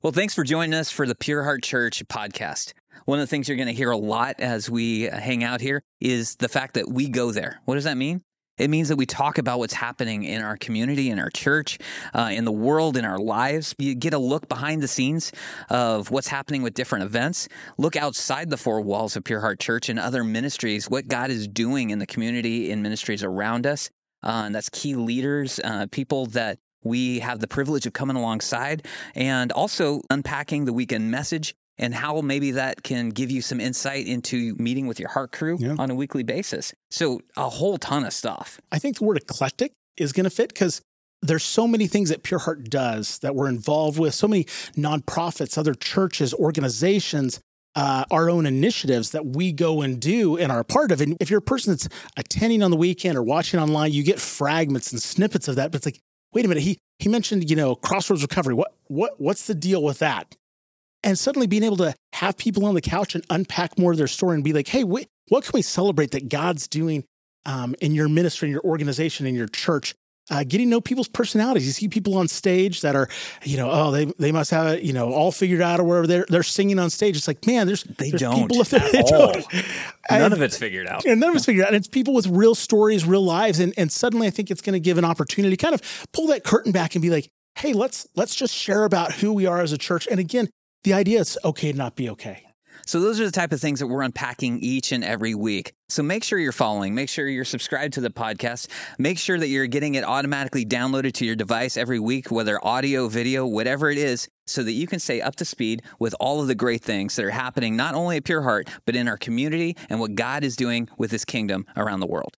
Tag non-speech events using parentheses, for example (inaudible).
Well, thanks for joining us for the Pure Heart Church podcast. One of the things you're going to hear a lot as we hang out here is the fact that we go there. What does that mean? It means that we talk about what's happening in our community, in our church, uh, in the world, in our lives. You get a look behind the scenes of what's happening with different events. Look outside the four walls of Pure Heart Church and other ministries, what God is doing in the community, in ministries around us. Uh, and that's key leaders, uh, people that we have the privilege of coming alongside and also unpacking the weekend message and how maybe that can give you some insight into meeting with your heart crew yeah. on a weekly basis. So, a whole ton of stuff. I think the word eclectic is going to fit because there's so many things that Pure Heart does that we're involved with, so many nonprofits, other churches, organizations, uh, our own initiatives that we go and do and are a part of. And if you're a person that's attending on the weekend or watching online, you get fragments and snippets of that. But it's like, wait a minute, he he mentioned, you know, Crossroads Recovery. What what what's the deal with that? And suddenly being able to have people on the couch and unpack more of their story and be like, hey, wait, what can we celebrate that God's doing um, in your ministry, in your organization, in your church uh, getting to know people's personalities. You see people on stage that are, you know, oh, they they must have it, you know, all figured out or wherever they're they're singing on stage. It's like, man, there's they there's don't people (laughs) they all. Don't. None and, of it's figured out. And none of it's figured out. And it's people with real stories, real lives, and and suddenly I think it's going to give an opportunity to kind of pull that curtain back and be like, hey, let's let's just share about who we are as a church. And again, the idea is okay to not be okay. So, those are the type of things that we're unpacking each and every week. So, make sure you're following, make sure you're subscribed to the podcast, make sure that you're getting it automatically downloaded to your device every week, whether audio, video, whatever it is, so that you can stay up to speed with all of the great things that are happening not only at Pure Heart, but in our community and what God is doing with his kingdom around the world.